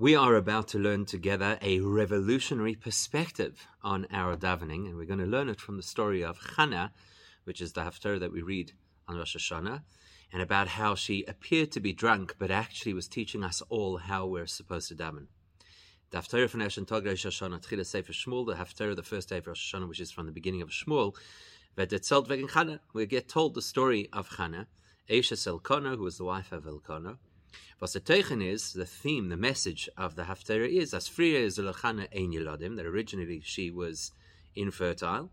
We are about to learn together a revolutionary perspective on our davening, and we're going to learn it from the story of Hannah, which is the Haftarah that we read on Rosh Hashanah, and about how she appeared to be drunk, but actually was teaching us all how we're supposed to daven. The Haftarah from Tog Rosh Hashanah, Tchila Sefer Shmuel, the Haftarah, the first day of Rosh Hashanah, which is from the beginning of Shmuel, we get told the story of Hannah, Eishes Elkanah, who was the wife of Elkanah, what the Teichen is, the theme, the message of the Haftarah is, as Friya is Elchana Ein Yiladim, that originally she was infertile.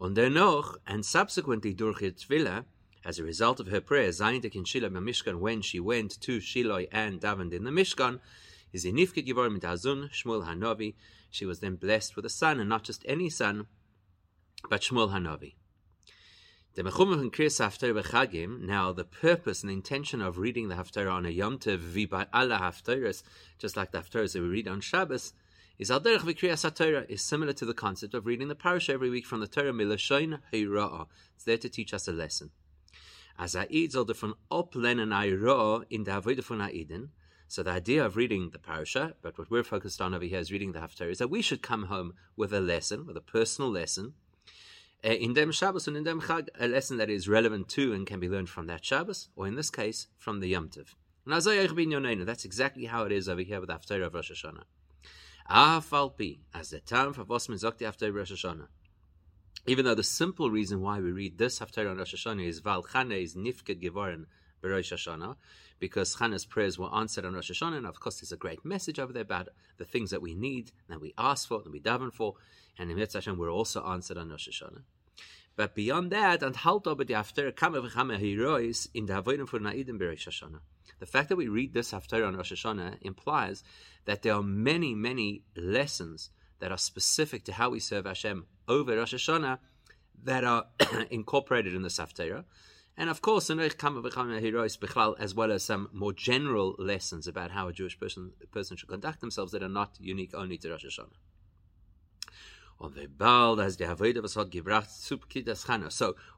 Und dennoch, and subsequently durch ihr as a result of her prayer, Zaintek in Shiloh Mishkan, when she went to Shiloh and davened in the Mishkan, is Inifke Givor mit Hazun, Shmuel Hanavi. She was then blessed with a son, and not just any son, but Shmuel Hanavi. The Mechumah and Kriyas Haftarah B'Chagim, now the purpose and intention of reading the Haftarah on a Yom Tov Allah Haftarahs, just like the Haftarahs that we read on Shabbos, is Al V'Kriyas HaTorah, is similar to the concept of reading the Parasha every week from the Torah Milashon Heira'ah. It's there to teach us a lesson. As Ha'id soll davon oplenen Heira'ah in the Avodah von so the idea of reading the parasha, but what we're focused on over here is reading the Haftarah, is that we should come home with a lesson, with a personal lesson, uh, in dem Shabbos and in dem Chag, a lesson that is relevant to and can be learned from that Shabbos, or in this case, from the Yom Tov. That's exactly how it is over here with the Haftarah of Rosh Hashanah. As the time for Vosman Zokti Haftarah Rosh Hashanah. Even though the simple reason why we read this Haftarah on Rosh Hashanah is Val Chane is Nifked Gevoren Rosh Hashanah, because Chana's prayers were answered on Rosh Hashanah, and of course there's a great message over there about the things that we need, that we ask for, that we daven for, and in Hashem were also answered on Rosh Hashanah. But beyond that, and halt over the kama heroes in the avodim for naidim bereish Hashanah. The fact that we read this after on Rosh Hashanah implies that there are many, many lessons that are specific to how we serve Hashem over Rosh Hashanah that are incorporated in the Haftarah. And of course, as well as some more general lessons about how a Jewish person, person should conduct themselves that are not unique only to Rosh Hashanah. So,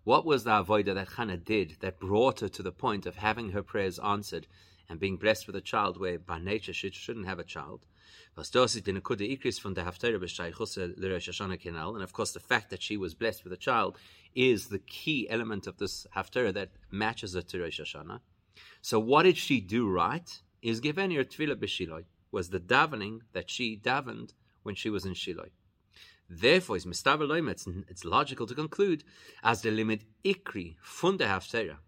what was the avodah that Hannah did that brought her to the point of having her prayers answered and being blessed with a child where by nature she shouldn't have a child? And of course, the fact that she was blessed with a child is the key element of this haftarah that matches her to Rosh Hashanah. So, what did she do right? Is given her tefillah b'shiloi was the davening that she davened when she was in Shiloh. Therefore, it's mistaver it's, it's logical to conclude as the limit ikri funda haftarah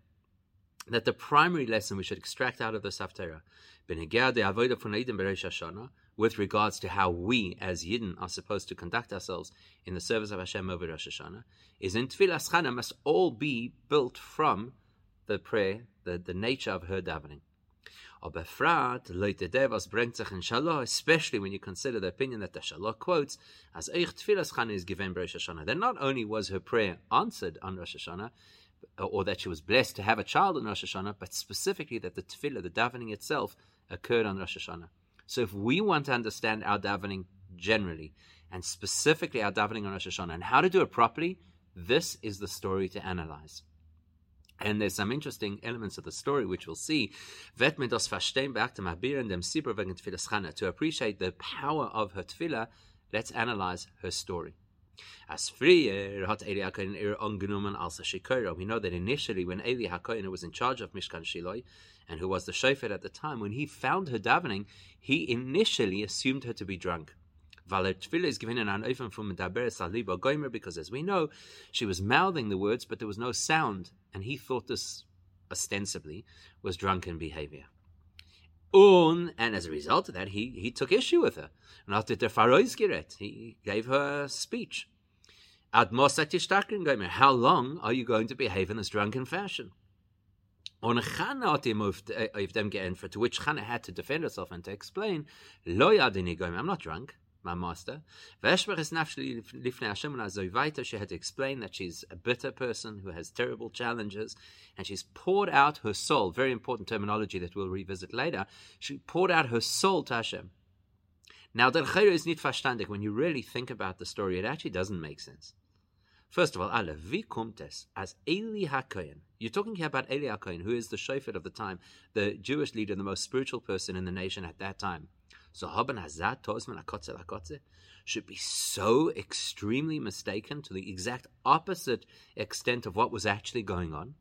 that the primary lesson we should extract out of this haftarah with regards to how we as Yidden are supposed to conduct ourselves in the service of Hashem over Rosh Hashanah is in Tfilas Chana must all be built from the prayer, the, the nature of her davening. Especially when you consider the opinion that the Shalah quotes as Eich Tfilas Chana is given Rosh Hashanah. Then not only was her prayer answered on Rosh Hashanah, or that she was blessed to have a child on Rosh Hashanah, but specifically that the tefillah, the davening itself, occurred on Rosh Hashanah. So if we want to understand our davening generally, and specifically our davening on Rosh Hashanah, and how to do it properly, this is the story to analyze. And there's some interesting elements of the story which we'll see. To appreciate the power of her tefillah, let's analyze her story. As a We know that initially when Eli was in charge of Mishkan Shiloh, and who was the shofet at the time, when he found her davening, he initially assumed her to be drunk. Tefillah is given an open from Medaberes Aliba Goimer because, as we know, she was mouthing the words, but there was no sound, and he thought this ostensibly was drunken behavior. Un, and as a result of that, he, he took issue with her. And after the Faroizgiret, he gave her a speech. How long are you going to behave in this drunken fashion? On Chana of eh, them geantwortet, to which Chana had to defend herself and to explain, Lo I'm not drunk my master. She had to explain that she's a bitter person who has terrible challenges, and she's poured out her soul. Very important terminology that we'll revisit later. She poured out her soul to Hashem. Now, der is nicht verstandig. When you really think about the story, it actually doesn't make sense. First of all, Ale, wie kommt es, as Eli HaKoyen, you're talking here about Eli HaKoyen, who is the shofet of the time, the Jewish leader, the most spiritual person in the nation at that time. So haben hazat tozman akotze lakotze should be so extremely mistaken to the exact opposite extent of what was actually going on.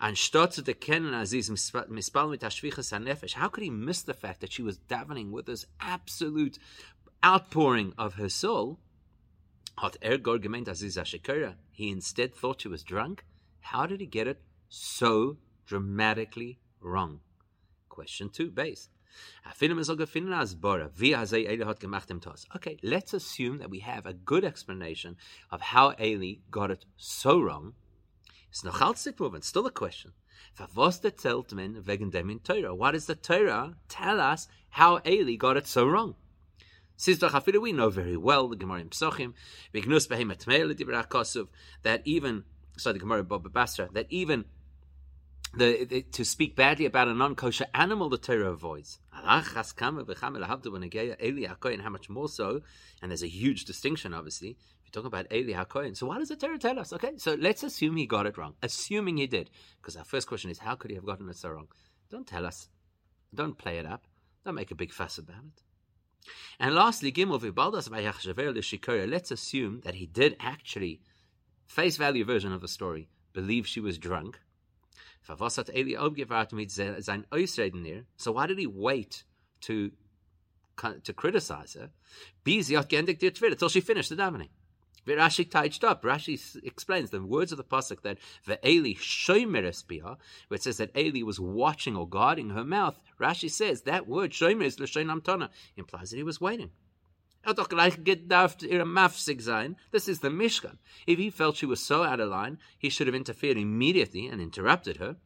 And Shtotze, the Kennen, Aziz, Mispalmita, Shvicha, Sanefesh, how could he miss the fact that she was davening with this absolute outpouring of her soul? Er he instead thought she was drunk. How did he get it so dramatically wrong? Question two, base. Okay, let's assume that we have a good explanation of how Eli got it so wrong. It's still a question. What does the Torah tell us how Eli got it so wrong? We know very well the Gemara in Psochim, that even sorry the Gemara Baba Basra, that even the, the, to speak badly about a non-kosher animal, the Torah avoids. How much more so? And there's a huge distinction, obviously. If you're talking about Eli HaKohen, so why does the Torah tell us? Okay, so let's assume he got it wrong. Assuming he did, because our first question is, how could he have gotten it so wrong? Don't tell us. Don't play it up. Don't make a big fuss about it. And lastly, Gimel let's assume that he did actually, face value version of the story, believe she was drunk so why did he wait to to criticize her? Until she finished the davening. Rashi touched up. Rashi explains the words of the pasuk that Eli shomeres bia, where it says that Eli was watching or guarding her mouth. Rashi says that word shomer is l'shein amtana implies that he was waiting. This is the Mishkan. If he felt she was so out of line, he should have interfered immediately and interrupted her.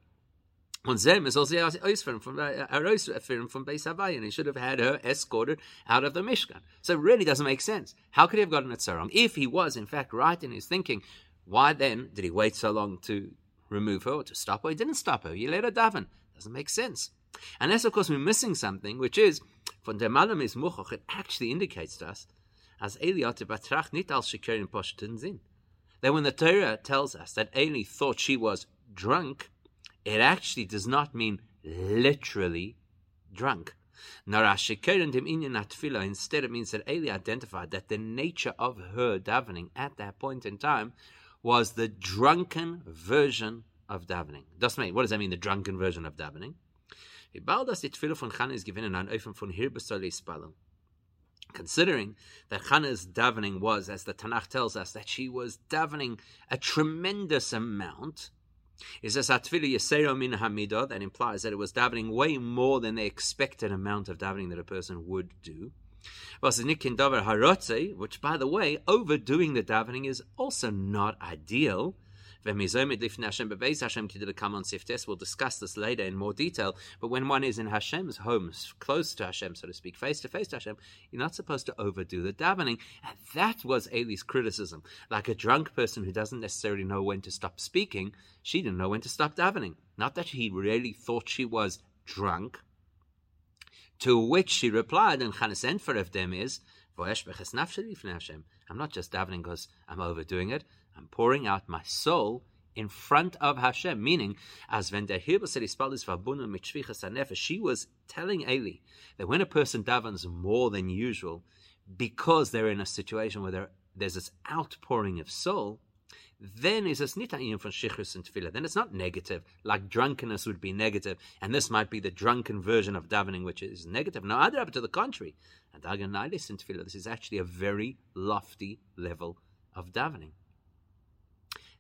Und Zem is also from from Beis Havai, and he should have had her escorted out of the Mishkan. So it really doesn't make sense. How could he have gotten it so wrong? If he was in fact right in his thinking, why then did he wait so long to remove her or to stop her? He didn't stop her. He let her daven. Doesn't make sense. Unless, of course, we're missing something, which is von der Malam is Muchoch, it actually indicates to us as Eliot Batrach nit al Shikerin Poshtin Zin. That when the Torah tells us that Eli thought she was drunk, it actually does not mean literally drunk. Instead, it means that Eli identified that the nature of her davening at that point in time was the drunken version of davening. What does that mean? The drunken version of davening. Considering that Chana's davening was, as the Tanakh tells us, that she was davening a tremendous amount, is says Atfili Yesero Min Hamidah, that implies that it was davening way more than the expected amount of davening that a person would do. Nikin Davar Harotze, which, by the way, overdoing the davening is also not ideal. We'll discuss this later in more detail. But when one is in Hashem's home, close to Hashem, so to speak, face to face to Hashem, you're not supposed to overdo the davening. And that was Eli's criticism. Like a drunk person who doesn't necessarily know when to stop speaking, she didn't know when to stop davening. Not that he really thought she was drunk. To which she replied, and Chanes Enfer of them is, I'm not just davening because I'm overdoing it. I'm pouring out my soul in front of Hashem, meaning, as when der Hirbe said verbunden mit Shvichas she was telling Eli that when a person davens more than usual, because they're in a situation where there's this outpouring of soul, then is es nicht von Shichus and Tefillah. Then it's not negative, like drunkenness would be negative, and this might be the drunken version of davening, which is negative. No, up to the contrary. And Daganailis and Tefillah, this is actually a very lofty level of davening.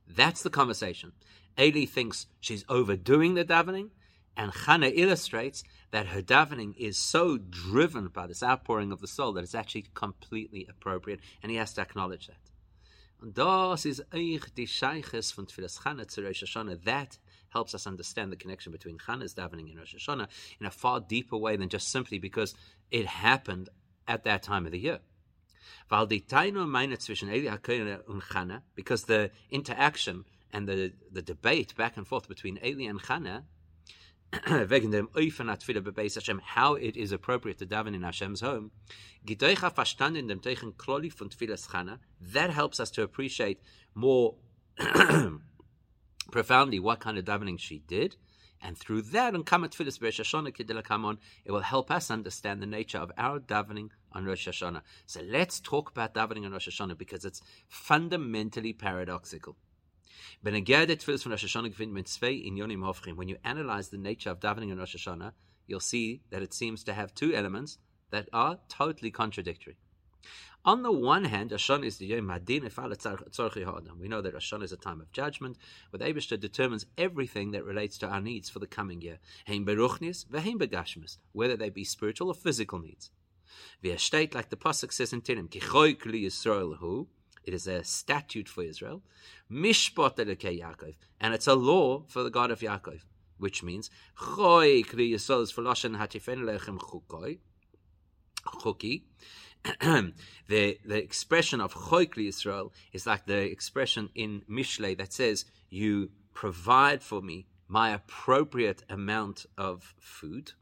That's the conversation. Eli thinks she's overdoing the davening, and Chana illustrates that her davening is so driven by this outpouring of the soul that it's actually completely appropriate, and he has to acknowledge that. And das is die von Tfilas Chana Rosh Hashanah. That helps us understand the connection between Chana's davening and Rosh Hashanah in a far deeper way than just simply because it happened at that time of the year. Because the interaction and the, the debate back and forth between Eli and Chana, how it is appropriate to daven in Hashem's home, that helps us to appreciate more profoundly what kind of davening she did, And through that, Hashanah it will help us understand the nature of our davening on Rosh Hashanah. So let's talk about davening on Rosh Hashanah because it's fundamentally paradoxical. When you analyze the nature of davening on Rosh Hashanah, you'll see that it seems to have two elements that are totally contradictory. On the one hand, Hashanah is the Yom Hadin We know that Rosh Hashanah is a time of judgment, where the Abishta determines everything that relates to our needs for the coming year. Whether they be spiritual or physical needs. State, like the Pasuk says in Tehillim, it is a statute for Israel. Mishpat Yaakov. And it's a law for the God of Yaakov. Which means, Choy Kli Yisrael is for Lashon Hatifen Lechem Chuki. the the expression of Choikli Israel is like the expression in Mishle that says, "You provide for me my appropriate amount of food."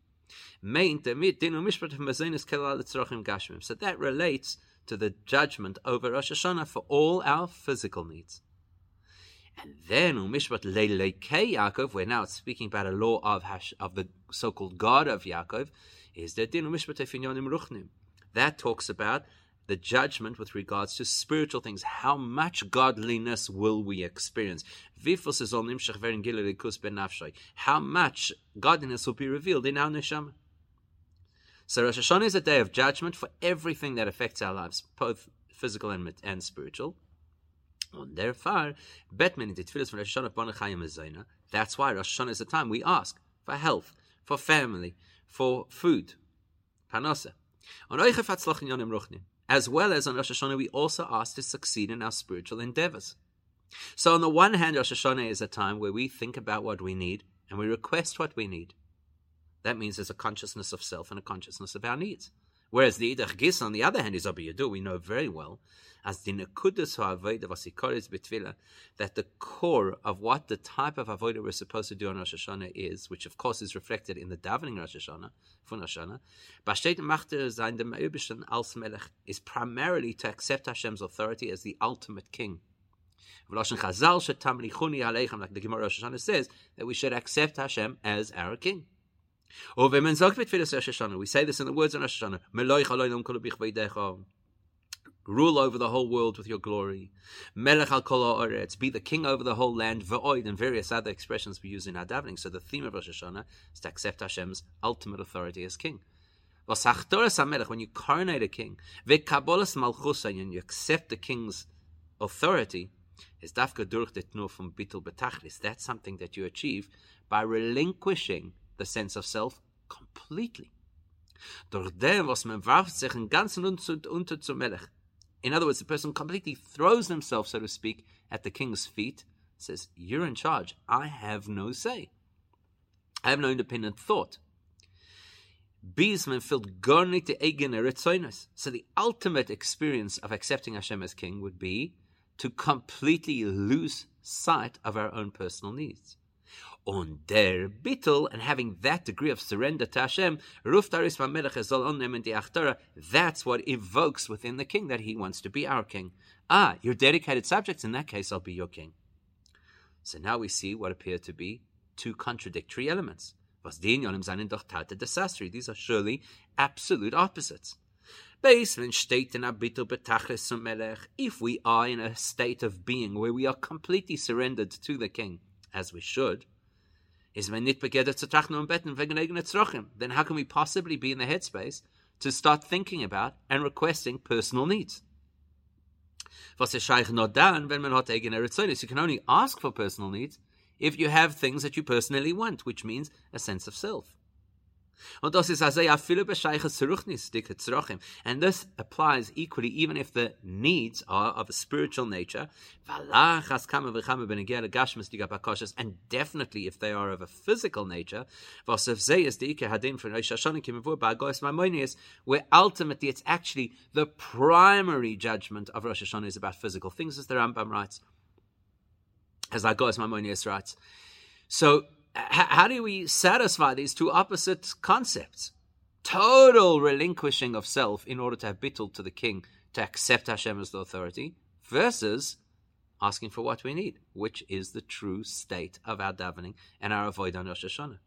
So that relates to the judgment over Rosh Hashanah for all our physical needs. And then Umishpat Leilekei Yaakov, we're now speaking about a law of the so-called God of Yaakov, is the Din Umishpat Efinyonim Ruchnim. That talks about the judgment with regards to spiritual things. How much godliness will we experience? How much godliness will be revealed in our neshama? So Rosh Hashanah is a day of judgment for everything that affects our lives, both physical and, and spiritual. Und therefore, Rosh Hashanah That's why Rosh Hashanah is the time we ask for health, for family, for food, panasa. As well as on Rosh Hashanah, we also ask to succeed in our spiritual endeavors. So, on the one hand, Rosh Hashanah is a time where we think about what we need and we request what we need. That means there's a consciousness of self and a consciousness of our needs. Whereas the Idach Gis, on the other hand, is Abiyadu. We know very well, as the Nekudus HaAvodah Vasikoris Betfila, that the core of what the type of Avodah we're supposed to do on Rosh Hashanah is, which of course is reflected in the davening Rosh Hashanah, von Rosh Hashanah, Bastet Machter Sein dem als Melech, is primarily to accept Hashem's authority as the ultimate king. Like the Gemara Rosh Hashanah says, that we should accept Hashem as our king. We say this in the words of Rosh Hashanah. Rule over the whole world with your glory. Be the king over the whole land. And various other expressions we use in our davening. So the theme of Rosh Hashanah is to accept Hashem's ultimate authority as king. When you coronate a king, and you accept the king's authority, is dafka. That's something that you achieve by relinquishing the sense of self completely. Durch dem, was man warft sich in ganzen unter zum Melech. In other words, the person completely throws himself, so to speak, at the king's feet, says, You're in charge. I have no say. I have no independent thought. filled to So the ultimate experience of accepting Hashem as king would be to completely lose sight of our own personal needs on their bittel and having that degree of surrender to Hashem, that's what evokes within the king that he wants to be our king. Ah, you're dedicated subjects, in that case, I'll be your king. So now we see what appear to be two contradictory elements. These are surely absolute opposites. If we are in a state of being where we are completely surrendered to the king, as we should, is man nit begeder zu trachten und betten wegen eigene Zrochim, then how can we possibly be in the headspace to start thinking about and requesting personal needs? You can only ask for personal needs if you have things that you personally want, which means a sense of self. Und das ist also ja viele bescheiche Zeruchnis, dicke Zeruchim. And this applies equally even if the needs are of a spiritual nature. And definitely if they are of a physical nature. Where ultimately it's actually the primary judgment of Rosh Hashanah is about physical things, as the Rambam writes. As Agos Maimonides writes. So how do we satisfy these two opposite concepts? Total relinquishing of self in order to have bittul to the king, to accept Hashem as the authority, versus, asking for what we need, which is the true state of our davening and our avoid on Rosh Hashanah.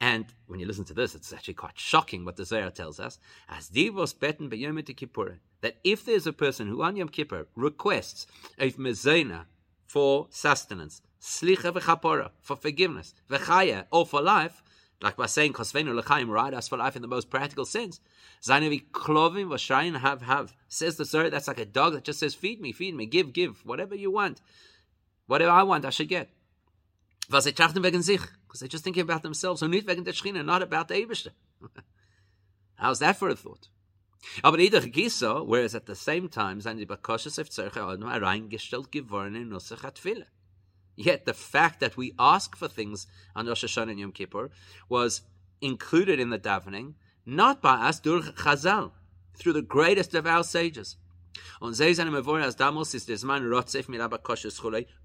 And when you listen to this, it's actually quite shocking what the Zohar tells us. As divos beten Kippur, that if there's a person who on Yom Kippur requests a mezena for sustenance, slicha v'chapora, for forgiveness, v'chaya, or for life, like by saying kosvenu l'chaim, right us for life in the most practical sense. Zainavi klovim v'shrayin have have says the Zohar. That's like a dog that just says, "Feed me, feed me, give, give, whatever you want, whatever I want, I should get." Was trachten wegen sich, because they're just thinking about themselves, und nicht wegen der not about the Eberste. How's that for a thought? Aber whereas at the same time, geworden. Yet the fact that we ask for things on Rosh Hashanah and Yom Kippur was included in the davening, not by us, Chazal, through the greatest of our sages. On as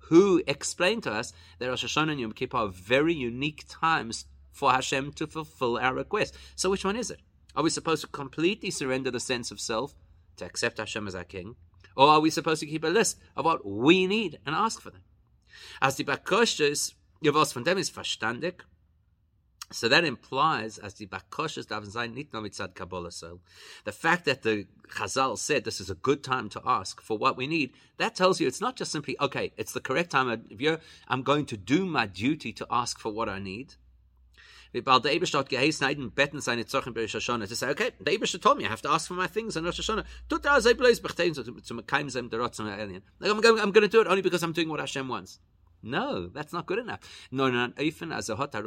who explained to us that Rosh Hashanah and Yom Kippur are very unique times for Hashem to fulfill our request. So which one is it? Are we supposed to completely surrender the sense of self to accept Hashem as our king? Or are we supposed to keep a list of what we need and ask for them? As die Bakoshes, was von dem ist verstandig, so that implies, as the Bakoshes daven sein nicht nur mitzad Kabbalah so, the fact that the Chazal said this is a good time to ask for what we need, that tells you it's not just simply, okay, it's the correct time of year, I'm going to do my duty to ask for what I need. Bald der Eberstadt geheißen hat, betten seine Zochen bei Rosh Hashanah, to say, okay, the Eberstadt told me I have to ask for my things on Rosh Hashanah. Tut er da sei bloß bechtein, so to mekayim zem derot alien. I'm, I'm going to do it only because I'm doing what Hashem wants. No, that's not good enough. No, no, even as a hot The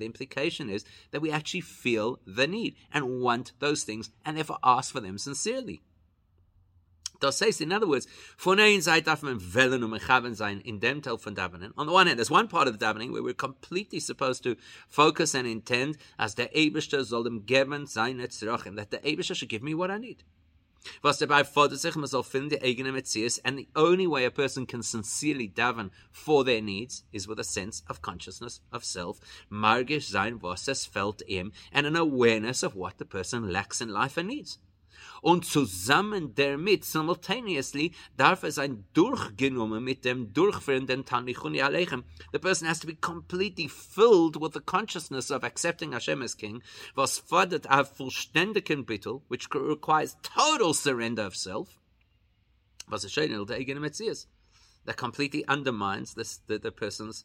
implication is that we actually feel the need and want those things and therefore ask for them sincerely. Das heißt, in other words, von einer Seite darf man wählen und mechaven sein in dem Teil von Davening. On the one hand, there's one part of the Davening where we're completely supposed to focus and intend as der Eberste soll dem geben seine Zerachim, that the Eberste should give me what I need. Was dabei fordert sich, man soll finden die eigene Metzies, and the only way a person can sincerely daven for their needs is with a sense of consciousness of self, margish sein, was es felt ihm, and an awareness of what the person lacks in life and needs. Und zusammen damit simultaneously darf es ein durchgenommen mit dem durchführenden Tanichuni Aleichem. The person has to be completely filled with the consciousness of accepting Hashem as king, was fordert auf vollständigen Bittel, which requires total surrender of self, was es schön der eigene Metzias, that completely undermines this, the, the person's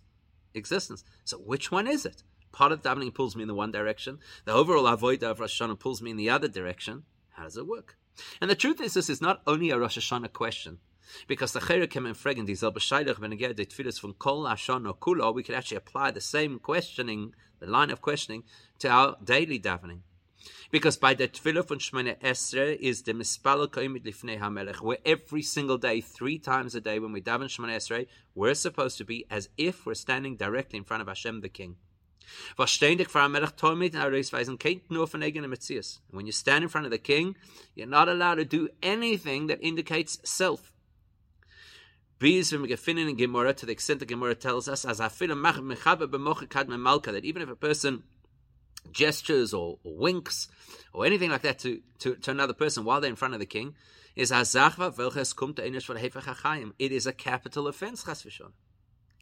existence. So which one is it? Part of davening pulls me in the one direction. The overall avoid of Rosh Hashanah pulls me in the other direction. How does it work? And the truth is, this is not only a Rosh Hashanah question. Because the in fragen, diesel bescheidech, wenn er the tefillas from Kol Hashanah Kula, we could actually apply the same questioning, the line of questioning, to our daily davening. Because by the tefillah von Shemone Esre is the mispalo koimit lifnei hamelech, where every single day, three times a day, when we daven Shemone Esre, we're supposed to be as if we're standing directly in front of Hashem the King. Was ständig vor and er nur von. When you stand in front of the king, you're not allowed to do anything that indicates self. Bees from Gefinnen in Gemara to the extent that Gemara tells us as Afilim Mechabe B'mochikad Malka that even if a person gestures or, or, winks or anything like that to, to, to another person while they're in front of the king is welches kommt It is a capital offense,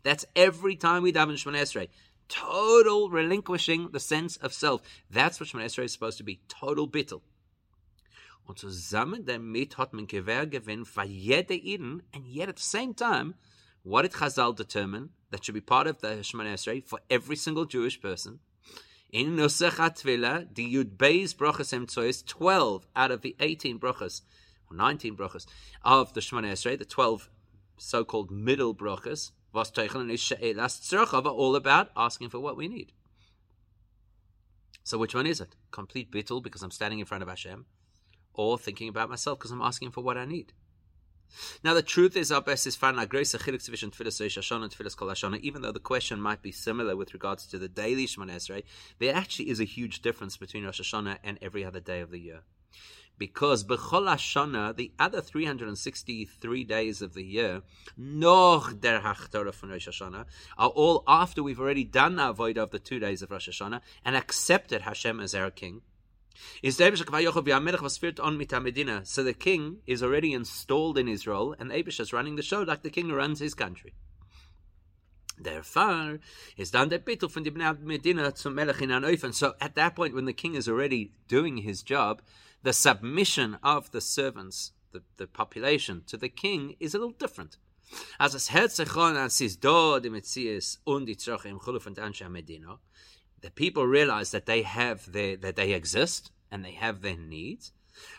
That's every time we daven Shemon Esrei total relinquishing the sense of self. That's what Shemon Esrei is supposed to be. Total bittel. Und zusammen damit hat man Gewehr gewinn für jede Eden, and yet at the same time, what did Chazal determine that should be part of the Shemon Esrei for every single Jewish person? In Nusach HaTvila, the Yud Beis Brachas Emtsois, 12 out of the 18 brachas, or 19 brachas, of the Shemon Esrei, the 12 so-called middle brachas, was Teichel is She'elas Tzrochav are all about asking for what we need. So which one is it? Complete bittul because I'm standing in front of Hashem, or thinking about myself because I'm asking for what I need. Now the truth is, our best is found grace chilik tefillas Shashana and kol Hashana. Even though the question might be similar with regards to the daily Shemon Esrei, there actually is a huge difference between Rosh Hashanah and every other day of the year because Bechol Hashana, the other 363 days of the year, noch der Hachtorah from Rosh Hashanah, are all after we've already done our void of the two days of Rosh Hashanah and accepted Hashem as our king. So the king is already installed in Israel, and Abish is running the show like the king runs his country. Therefore, is dann der Bittel von die Medina zum Melech in Anoifen. So at that point, when the king is already doing his job, the submission of the servants, the, the population, to the king is a little different. As es an, als ist Metzies und die im Chuluf und Ansha Medina, the people realize that they have their, that they exist and they have their needs.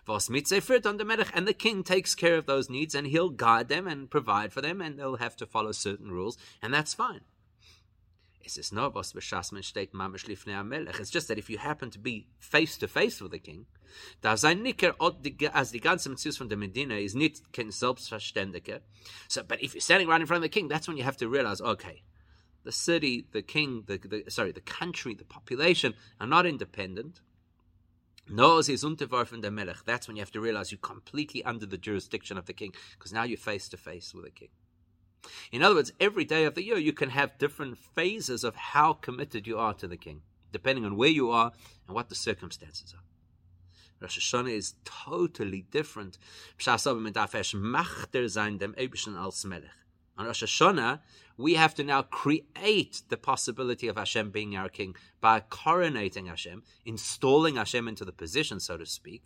Was mit on the Melech, and the king takes care of those needs and he'll guide them and provide for them and they'll have to follow certain rules, and that's fine. It's just that if you happen to be face to face with the king, von der Medina is. So, but if you're standing right in front of the king, that's when you have to realize, okay, the city, the king, the, the sorry, the country, the population are not independent. No, is unterworfen der Melech. That's when you have to realize you're completely under the jurisdiction of the king, because now you're face to face with the king. In other words, every day of the year you can have different phases of how committed you are to the king, depending on where you are and what the circumstances are. Rosh Hashanah is totally different. On Rosh Hashanah, we have to now create the possibility of Hashem being our king by coronating Hashem, installing Hashem into the position, so to speak.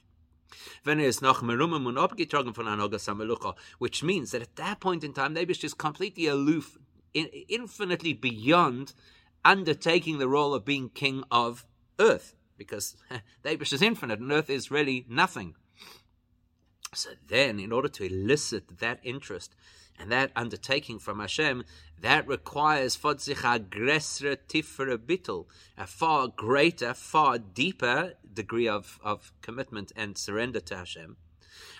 Which means that at that point in time, Nebish is completely aloof, infinitely beyond undertaking the role of being king of earth, because Nebish is infinite and earth is really nothing. So then, in order to elicit that interest, and that undertaking from Hashem, that requires fodzicha gresra tifra bittel, a far greater, far deeper degree of, of commitment and surrender to Hashem.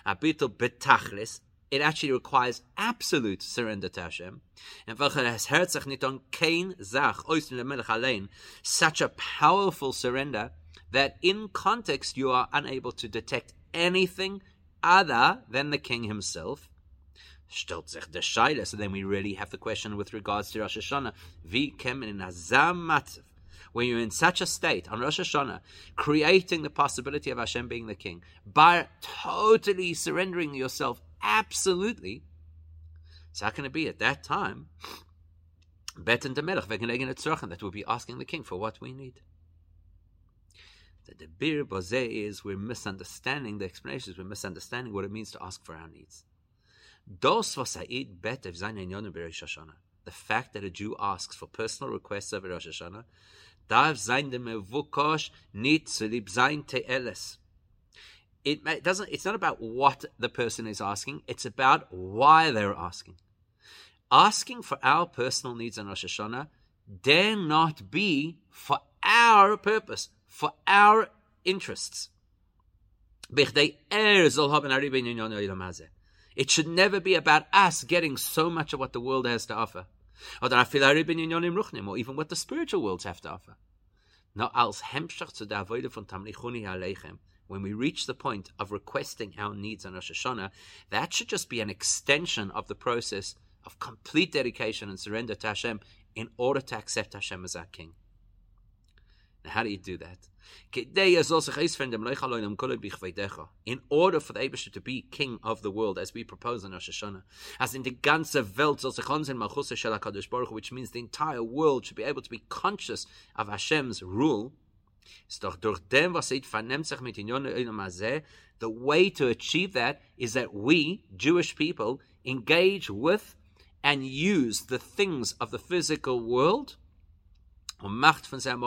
A bittel betachlis, it actually requires absolute surrender to Hashem. And such a powerful surrender that in context you are unable to detect anything other than the king himself So then we really have the question with regards to Rosh Hashanah. Wie kemen in azam matzav? When you're in such a state on Rosh Hashanah, creating the possibility of Hashem being the king by totally surrendering yourself absolutely, so how can it be at that time? Beten de Melech, that we'll be asking the king for what we need. The bir boze is we're misunderstanding the explanations, we're misunderstanding what it means to ask for our needs. Dos was Sa'id bet of Zayin Rosh Hashanah. The fact that a Jew asks for personal requests over Rosh Hashanah, darf sein dem Mevukosh nit zu lieb sein te'eles. It doesn't. It's not about what the person is asking. It's about why they're asking. Asking for our personal needs on Rosh Hashanah dare not be for our purpose, for our interests. It should never be about us getting so much of what the world has to offer. Or even what the spiritual worlds have to offer. When we reach the point of requesting our needs on Rosh Hashanah, that should just be an extension of the process of complete dedication and surrender to Hashem in order to accept Hashem as our King. Now, how do you do that? In order for the Abishah to be king of the world, as we propose in Rosh Hashanah, as in the ganze Welt Malchus Baruch which means the entire world should be able to be conscious of Hashem's rule, the way to achieve that is that we, Jewish people, engage with and use the things of the physical world Macht von seinem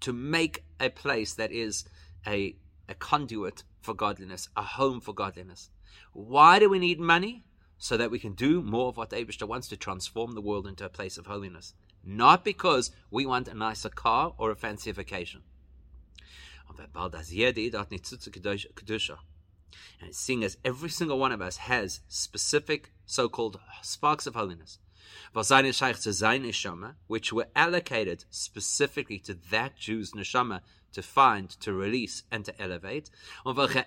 to make a place that is a, a conduit for godliness, a home for godliness. Why do we need money? So that we can do more of what Abishta wants to transform the world into a place of holiness. Not because we want a nicer car or a fancy vacation. And seeing as every single one of us has specific so called sparks of holiness, which were allocated specifically to that Jew's neshama to find, to release, and to elevate. That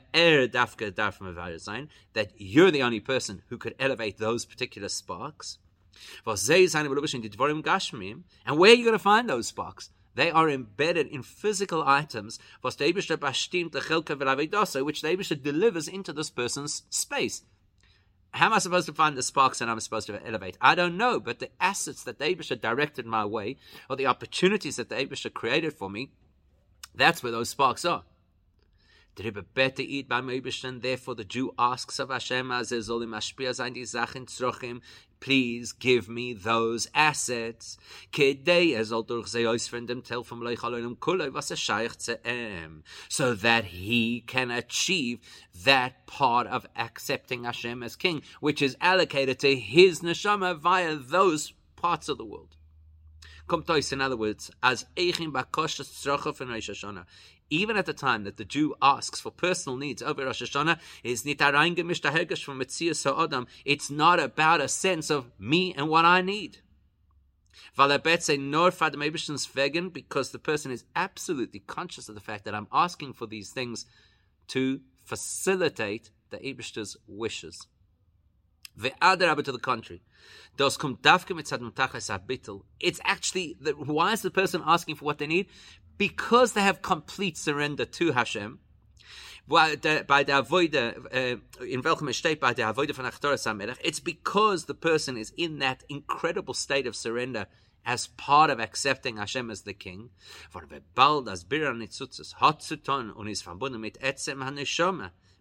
you're the only person who could elevate those particular sparks. And where are you going to find those sparks? They are embedded in physical items, which the Eibishter delivers into this person's space. How am I supposed to find the sparks that I'm supposed to elevate? I don't know, but the assets that the Abisha directed my way, or the opportunities that the Abisha created for me, that's where those sparks are. Drüber bete eat beim Eibischen, therefore the Jew asks of Hashem, as er soll im Aspia sein, die please give me those assets. Kedei er soll durch sie ausführen dem Tel vom Leich Aloinum Kulei, was er scheich zu so that he can achieve that part of accepting Hashem as king, which is allocated to his neshama via those parts of the world. Kommt in other words, as Eichin Bakosh Tzrocha von Rosh Hashanah even at the time that the Jew asks for personal needs over Rosh Hashanah, is nit from Adam. It's not about a sense of me and what I need. Because the person is absolutely conscious of the fact that I'm asking for these things to facilitate the Abishter's wishes. Ve'adarabba to the contrary. It's actually, the, why is the person asking for what they need? Because they have complete surrender to Hashem, by the avoida uh, in welchem state by the avoida von Achtoras it's because the person is in that incredible state of surrender as part of accepting Hashem as the king.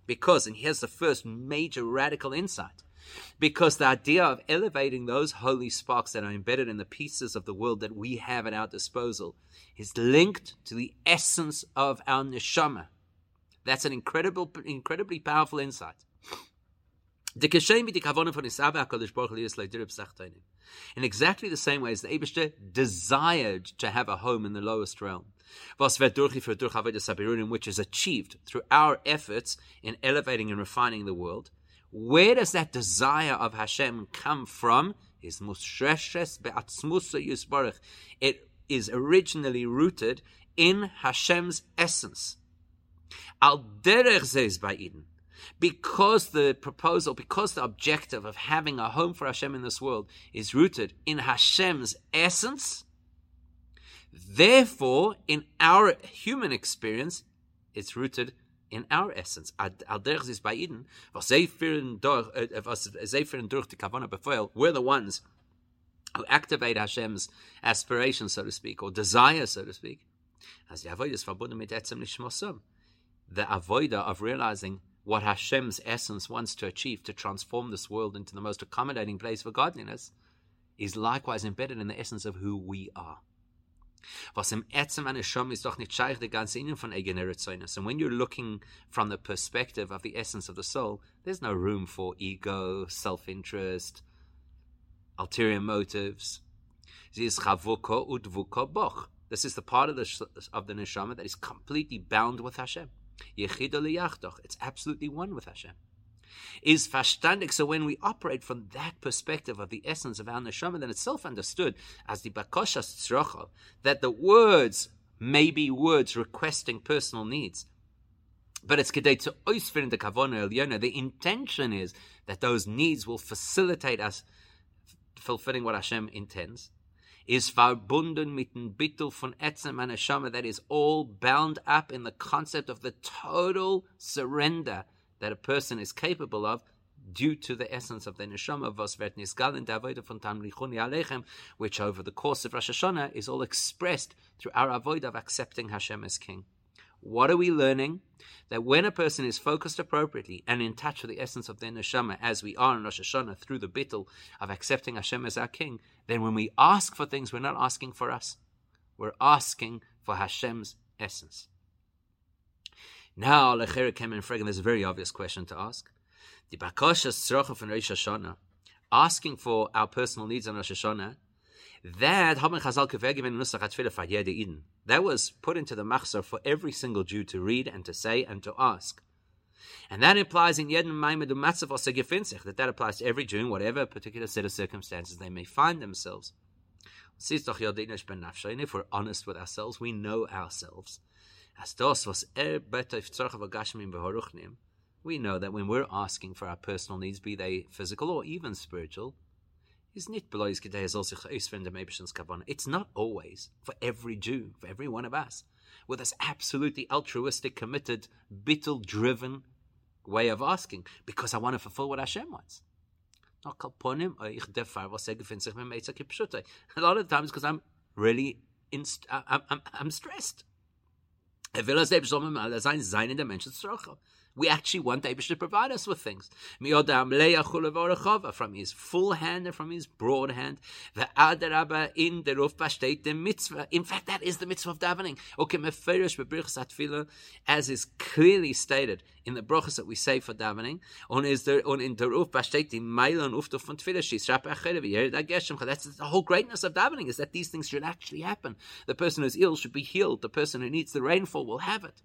Because, and here's the first major radical insight. Because the idea of elevating those holy sparks that are embedded in the pieces of the world that we have at our disposal is linked to the essence of our neshama. That's an incredible, incredibly powerful insight. In exactly the same way as the Abishter desired to have a home in the lowest realm, which is achieved through our efforts in elevating and refining the world, where does that desire of Hashem come from? Is It is originally rooted in Hashem's essence. Al derech by Eden. Because the proposal, because the objective of having a home for Hashem in this world is rooted in Hashem's essence, therefore, in our human experience, it's rooted in our essence. Al is by Eden. Was führen durch, was die Kavana befehl, we're the ones who activate Hashem's aspiration, so to speak, or desire, so to speak. As the avodah is verbunden mit etzem. The of realizing what Hashem's essence wants to achieve to transform this world into the most accommodating place for godliness is likewise embedded in the essence of who we are. Was im Ätzem eine Schom ist doch nicht scheich der ganze Innen von eigener Zeunis. And when you're looking from the perspective of the essence of the soul, there's no room for ego, self-interest, ulterior motives. This is the part of the of the neshama that is completely bound with Hashem. It's absolutely one with Hashem. Is verstandig. So when we operate from that perspective of the essence of our neshama, then it's self-understood as the bakoshas tzrocha that the words may be words requesting personal needs, but it's kedei to oisfir the kavona elyona. The intention is that those needs will facilitate us fulfilling what Hashem intends, is verbunden mit dem Bittel von Etzem and that is all bound up in the concept of the total surrender that a person is capable of due to the essence of the neshama wird nisgal in der von Tamlichuni Alechem, which over the course of Rosh Hashanah is all expressed through our avoid of accepting Hashem as king. What are we learning? That when a person is focused appropriately and in touch with the essence of their neshama, as we are in Rosh Hashanah through the bittul of accepting Hashem as our king, then when we ask for things, we're not asking for us. We're asking for Hashem's essence. Now, Lechera came in Fregan, there's a very obvious question to ask. The Bakashas Tzrocha from Rosh Hashanah, asking for our personal needs on Rosh Hashanah, that that was put into the machzor for every single Jew to read and to say and to ask. And that implies in Yedin Maimedu Matzav that that applies to every Jew in whatever particular set of circumstances they may find themselves. And if we're honest with ourselves, we know ourselves. Er we know that when we're asking for our personal needs, be they physical or even spiritual, is nit belois gedei ausfinden dem Eibishans Kavanah. It's not always for every Jew, for every one of us, with this absolutely altruistic, committed, bittul-driven way of asking, because I want to fulfill what Hashem wants. Not kalponim, ich defar was er. A lot of times because I'm really, inst- I'm, I'm, I'm stressed. Er will als Eibishas mal sein, sein in der Menschen we actually want Abish to provide us with things. From his full hand and from his broad hand. In the mitzvah. In fact, that is the mitzvah of davening. Okay, as is clearly stated in the brachas that we say for davening. On is there on in the. She's That's the whole greatness of davening is that these things should actually happen. The person who's ill should be healed. The person who needs the rainfall will have it.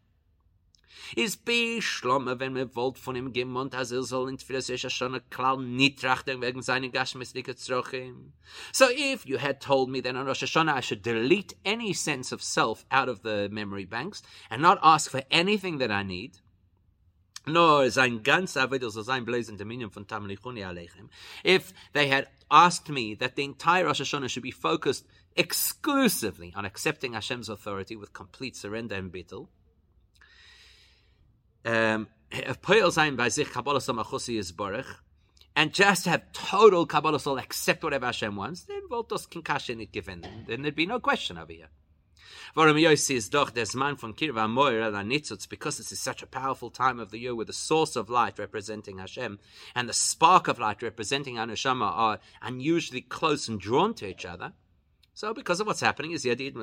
Is be schlomme, wenn mir wollt von ihm gemont, as er soll in Tfilas Yesh Hashanah klal nit trachten wegen seinen Gashmisnike Tzrochim. So if you had told me that on Rosh Hashanah I should delete any sense of self out of the memory banks and not ask for anything that I need, nor sein ganz Avedel so sein blazing dominion von Tamlichuni Aleichem, if they had asked me that the entire Rosh Hashanah should be focused exclusively on accepting Hashem's authority with complete surrender and bittul, um, Poil sein bei sich Kabbalah Samachusi is Um, Baruch, and just have total Kabbalah soul accept whatever Hashem wants, then Voltos Kinkasha nicht given. Then there'd be no question over here. Warum Yossi is doch des man Kirva Moira la Nitzutz, because this is such a powerful time of the year with the source of light representing Hashem and the spark of light representing Anushama are unusually close and drawn to each other. So, because of what's happening, is Yadid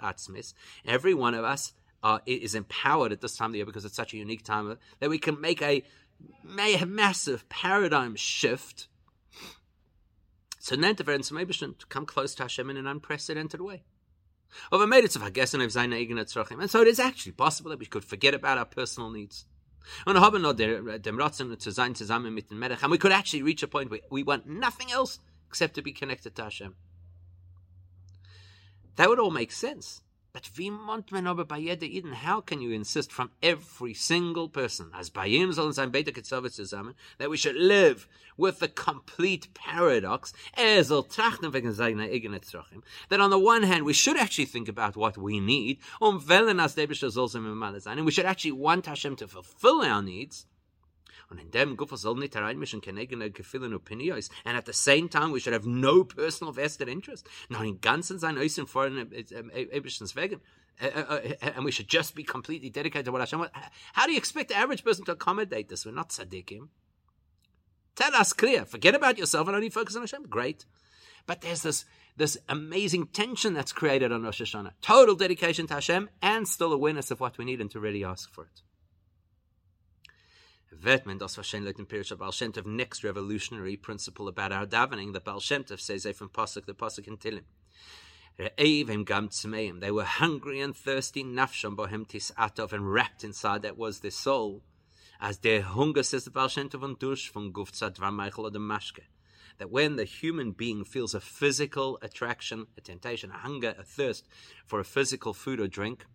Atzmis, every one of us uh, is empowered at this time of the year because it's such a unique time that we can make a, massive paradigm shift. So to come close to Hashem in an unprecedented way. And so it is actually possible that we could forget about our personal needs. And we could actually reach a point where we want nothing else except to be connected to Hashem. That would all make sense. But wie mont men aber bei jeder Eden, how can you insist from every single person, as bei ihm sollen Beta that we should live with the complete paradox, er soll trachten wegen seiner eigenen that on the one hand we should actually think about what we need, um wellen as sein, and we should actually want Hashem to fulfill our needs, und in dem soll Opinions. And at the same time, we should have no personal vested interest. Noch in ganzen sein Äußern vor Eberstens wegen. And we should just be completely dedicated to what Hashem wants. How do you expect the average person to accommodate this? We're not tzaddikim. Tell us clear. Forget about yourself and only focus on Hashem. Great. But there's this this amazing tension that's created on Rosh Hashanah. Total dedication to Hashem and still awareness of what we need and to really ask for it wird man das wahrscheinlich in Pirish Baal Shem Tov next revolutionary principle about our davening that Baal Shem Tov says from Pasuk, the Pasuk in Tehillim. They were hungry and thirsty, nafsham bohem tisatov, and wrapped inside that was their soul. As their hunger, says the Baal Shem Tov, dush from guftzad v'ameichel the mashke. That when the human being feels a physical attraction, a temptation, a hunger, a thirst for a physical food or drink,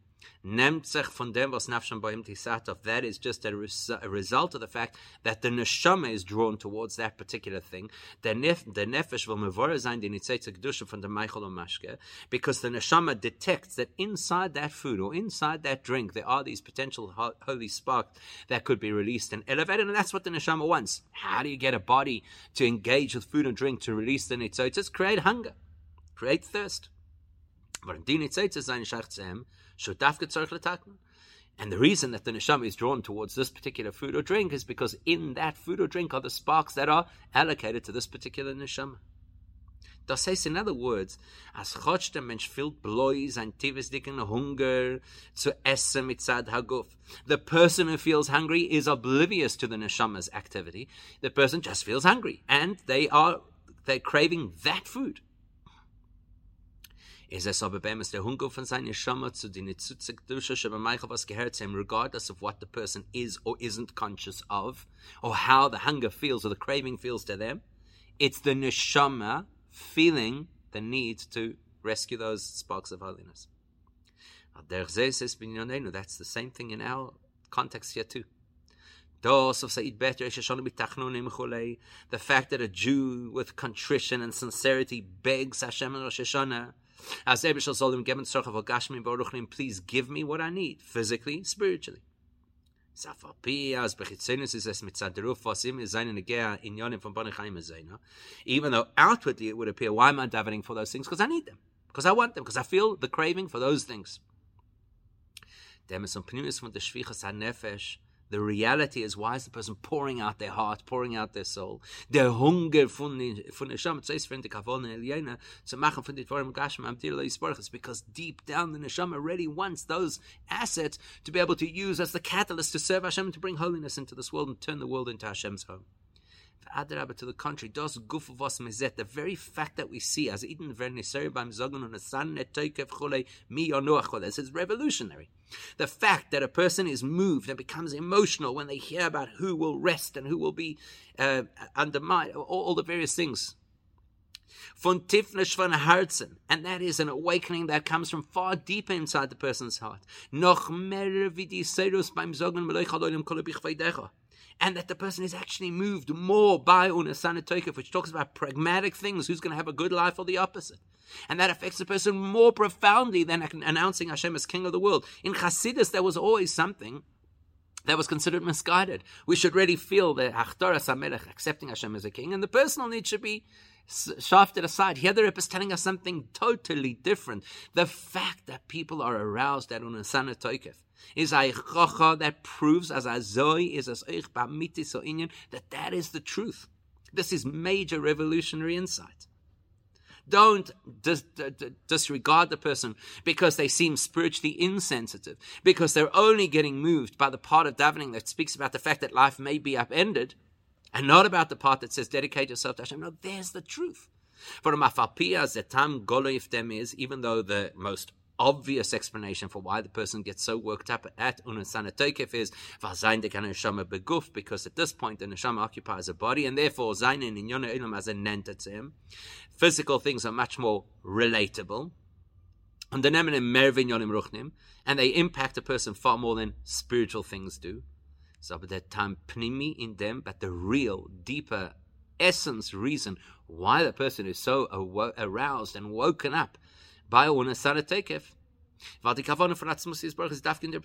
Nehmt von dem, was Nafsham Boim Tisatov. That is just a, res- a, result of the fact that the neshama is drawn towards that particular thing. The, nef- the nefesh will mevora sein die Kedusha from the Meichel Mashke, because the neshama detects that inside that food or inside that drink there are these potential ho- holy sparks that could be released and elevated, and that's what the neshama wants. How do you get a body to engage with food and drink to release the nitzitzes? Create hunger, create thirst. And the reason that the neshama is drawn towards this particular food or drink is because in that food or drink are the sparks that are allocated to this particular neshama. Das heißt in other words, as chotsch der Mensch fühlt bloß ein tiefes dicken Hunger zu essen mit Zad Haguf. The person who feels hungry is oblivious to the neshama's activity. The person just feels hungry and they are, they're craving that food. Es aber beim der Hunger von seiner Schama zu den Nitzutzik Dusha Sheba Michael was gehört regardless of what the person is or isn't conscious of or how the hunger feels or the craving feels to them. It's the neshama feeling the need to rescue those sparks of holiness. That's the same thing in our context here too. The fact that a Jew with contrition and sincerity begs Hashem in Rosh Hashanah, please give me what I need, physically, spiritually. Even though outwardly it would appear, why am I davening for those things? Because I need them. Because I want them. Because I feel the craving for those things. The reality is, why is the person pouring out their heart, pouring out their soul? Der Hunger von von Neshama, zuerst von der Kavone Eliana, zu machen von den Dvorim Gashim, am because deep down the Neshama already wants those assets to be able to use as the catalyst to serve Hashem and to bring holiness into this world and turn the world into Hashem's home. Adrabah to the country. does guf vos mezet, the very fact that we see as Eden verniseri beim Zogun und San netoikev chole mi yonuach this is revolutionary. The fact that a person is moved and becomes emotional when they hear about who will rest and who will be uh, undermined, all, all the various things von tifnish von Herzen, and that is an awakening that comes from far deeper inside the person's heart. Noch mehr wie die Serus beim Sogen Melech Alolim Kolobich Veidecha and that the person is actually moved more by Unasana Tokef, which talks about pragmatic things, who's going to have a good life or the opposite. And that affects the person more profoundly than announcing Hashem as king of the world. In Hasidus, there was always something that was considered misguided. We should really feel the Achtoras HaMelech, accepting Hashem as a king, and the personal need should be shafted aside. Here the Rip is telling us something totally different. The fact that people are aroused at Unasana Tokef is a chocha that proves as a zoe is as eich ba'miti so inyan that that is the truth. This is major revolutionary insight. Don't dis- disregard the person because they seem spiritually insensitive, because they're only getting moved by the part of davening that speaks about the fact that life may be upended, and not about the part that says dedicate yourself to Hashem. No, there's the truth. For a mafalpia zetam goloif them is, even though the most obvious explanation for why the person gets so worked up at Unasana Tokef is because at this point the Neshama occupies a body, and therefore in as a. Physical things are much more relatable. And they impact a person far more than spiritual things do. So, but that time pnimi in them, but the real, deeper essence, reason why the person is so aroused and woken up by ohne Yisborach is dafkin der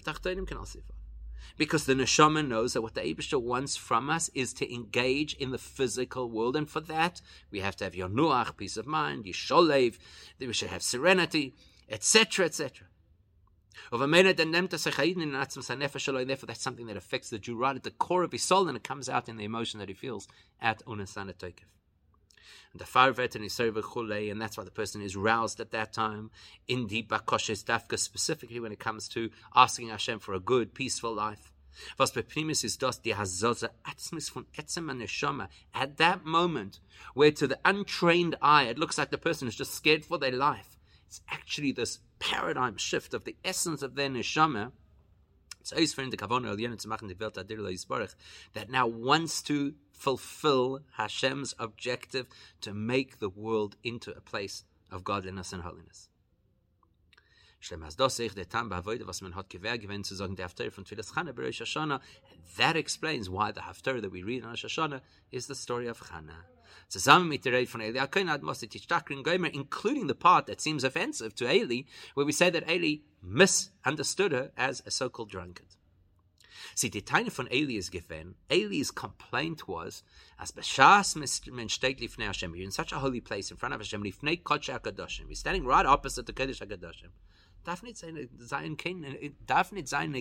because the neshama knows that what the Abishah wants from us is to engage in the physical world, and for that we have to have yonuach, peace of mind, yisholev, we should have serenity, etc., etc. Therefore, that's something that affects the Jew right at the core of his soul, and it comes out in the emotion that he feels at Unasana Tokef and the farvet and chule, and that's why the person is roused at that time in the bakoshes dafka, specifically when it comes to asking Hashem for a good, peaceful life. Was beprimis is das die hazoza atzmis von etzem and neshama. At that moment, where to the untrained eye it looks like the person is just scared for their life, it's actually this paradigm shift of the essence of their neshama that now wants to fulfill Hashem's objective to make the world into a place of godliness and holiness. That explains why the Haftarah that we read on Rosh is the story of Chana. including the part that seems offensive to Eli, where we say that Eli misunderstood her as a so-called drunkard. See, the tiny von Eli is given. Eli's complaint was, as b'shas men steht lifnei Hashem, you're in such a holy place in front of Hashem, lifnei kodesh HaKadoshim. You're standing right opposite the kodesh HaKadoshim. Darf nicht sein, sein kein, darf nicht sein,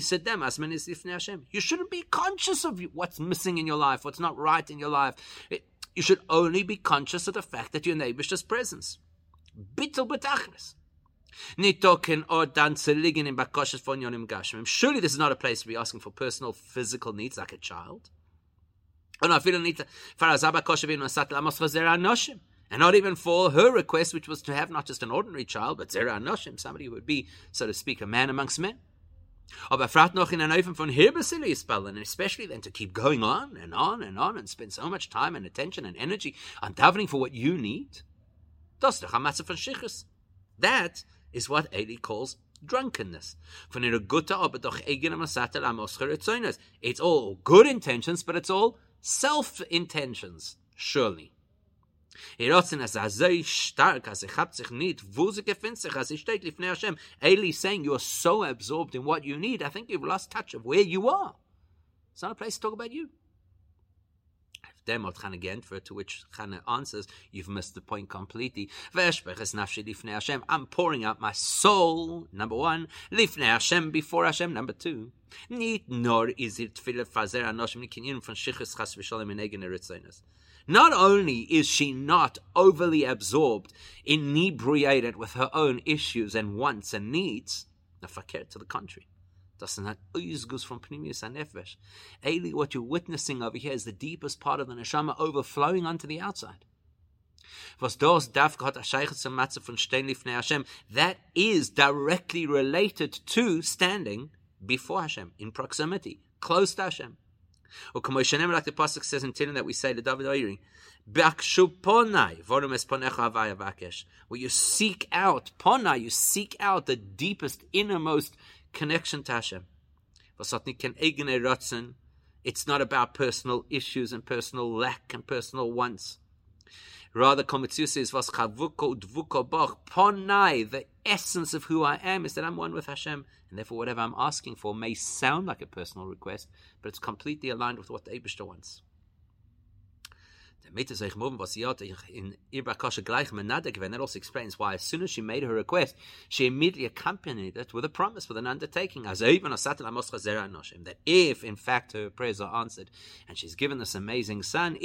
said them, as Hashem. You shouldn't be conscious of what's missing in your life, what's not right in your life. It, you should only be conscious of the fact that your neighbor's just presence. Bittel betachlis. Or in. Surely this is not a place to be asking for personal physical needs like a child. Oh, and not even for her request, which was to have not just an ordinary child, but Zera Noshim, somebody who would be, so to speak, a man amongst men. Noch in von and especially then to keep going on and on and on and spend so much time and attention and energy on davening for what you need. That is what Eli calls drunkenness. It's all good intentions, but it's all self intentions, surely. Eli saying you're so absorbed in what you need, I think you've lost touch of where you are. It's not a place to talk about you. Chana to which Chana answers, you've missed the point completely. I'm pouring out my soul, number one, lifnei Hashem, before Hashem, number two. Nor is it fazer from. Not only is she not overly absorbed, inebriated with her own issues and wants and needs, to the contrary. Doesn't that goes from Pnimius and Nefesh? Eli, what you're witnessing over here is the deepest part of the neshama overflowing onto the outside. That is directly related to standing before Hashem, in proximity, close to Hashem. Or Kamoy like the Pasuk says in Tehillim that we say to David Oiri, where you seek out, Pona, you seek out the deepest, innermost connection to Hashem. It's not about personal issues and personal lack and personal wants. Rather, Komitsus is was ponai. The essence of who I am is that I'm one with Hashem, and therefore, whatever I'm asking for may sound like a personal request, but it's completely aligned with what the Abishter wants. Sich moving was in Irbakasha gleich menade given. That er also explains why as soon as she made her request, she immediately accompanied it with a promise, with an undertaking, as even that if in fact her prayers are answered and she's given this amazing son,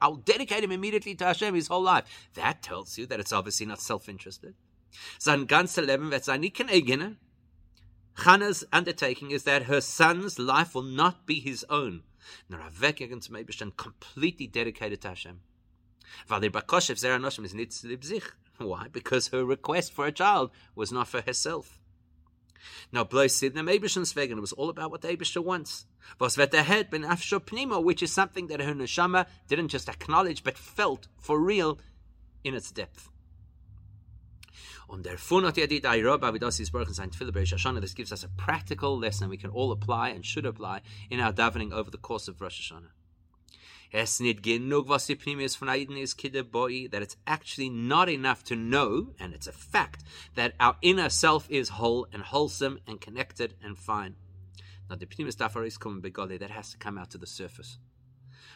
I'll dedicate him immediately to Hashem his whole life. That tells you that it's obviously not self-interested. Sein ganzes Leben wird sein eigene. Eh Hannah's undertaking is that her son's life will not be his own nor avek maybe Meibishtan completely dedicated to Hashem. Valir Bakoshev Zera Noshim is nitz. Why? Because her request for a child was not for herself. Now, blessed the Meibishtan's vegan, it was all about what the Abishter wants. Was ahead ben afsho pnimo, which is something that her neshama didn't just acknowledge but felt for real in its depth. Und der Funot Yadid Ayroba Vidosis Baruch in Saint Hashanah, this gives us a practical lesson we can all apply and should apply in our davening over the course of Rosh Hashanah. Es nit genug was die Pnimius von Aiden is kidde that it's actually not enough to know, and it's a fact, that our inner self is whole and wholesome and connected and fine. Now the Pnimius Dafar is coming that has to come out to the surface.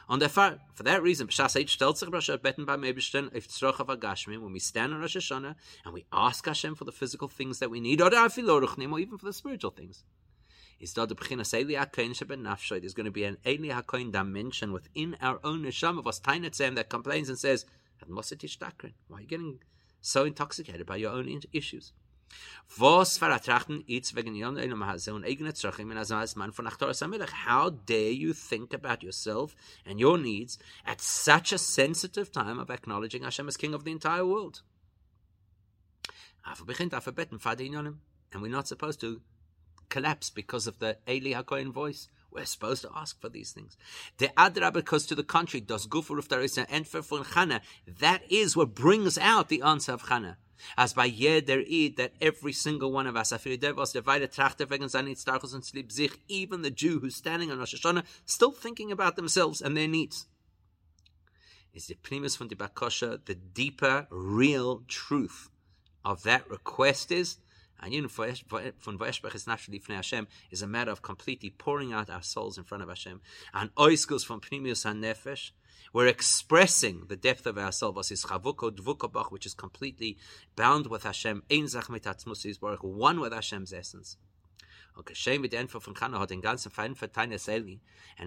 Und for, for that reason, when we stand on Rosh Hashanah and we ask Hashem for the physical things that we need, or even for the spiritual things. Is the there's going to be an Eli HaKohen dimension within our own Neshama of us that complains and says, Why are you getting so intoxicated by your own issues? Was wegen eigene in man von. How dare you think about yourself and your needs at such a sensitive time of acknowledging Hashem as King of the entire world? And we're not supposed to collapse because of the Eli HaKohen voice. We're supposed to ask for these things. The Adra, because to the contrary, does Gufur of and for Chana. That is what brings out the answer of Chana. As by jeder Eid that every single one of us, even the Jew who's standing on Rosh Hashanah, still thinking about themselves and their needs. Is the primus von the Bakosha the deeper, real truth of that request is and know, von Veshbach is naturally from Hashem is a matter of completely pouring out our souls in front of Hashem. And oiskos from primus and Nefesh, we're expressing the depth of ourselves, Is chavuko dvukobach, which is completely bound with Hashem, one with Hashem's essence. And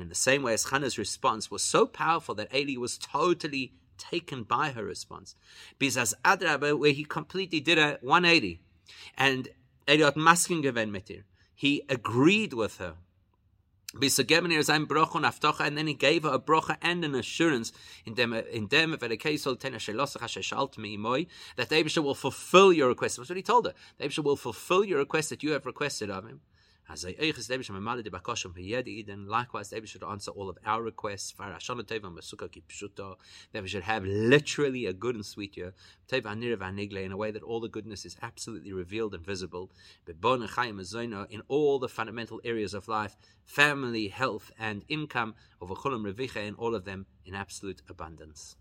in the same way as Chana's response was so powerful that Eli was totally taken by her response. Because Adraba, where he completely did a 180, and Eli masking He agreed with her and then he gave her a brocha and an assurance in them in them er er er that Abisha will fulfill your request. That's what he told her. Abisha will fulfill your request that you have requested of him. Likewise, David should answer all of our requests. That we should have literally a good and sweet year. In a way that all the goodness is absolutely revealed and visible. In all the fundamental areas of life, family, health, and income, of and all of them in absolute abundance.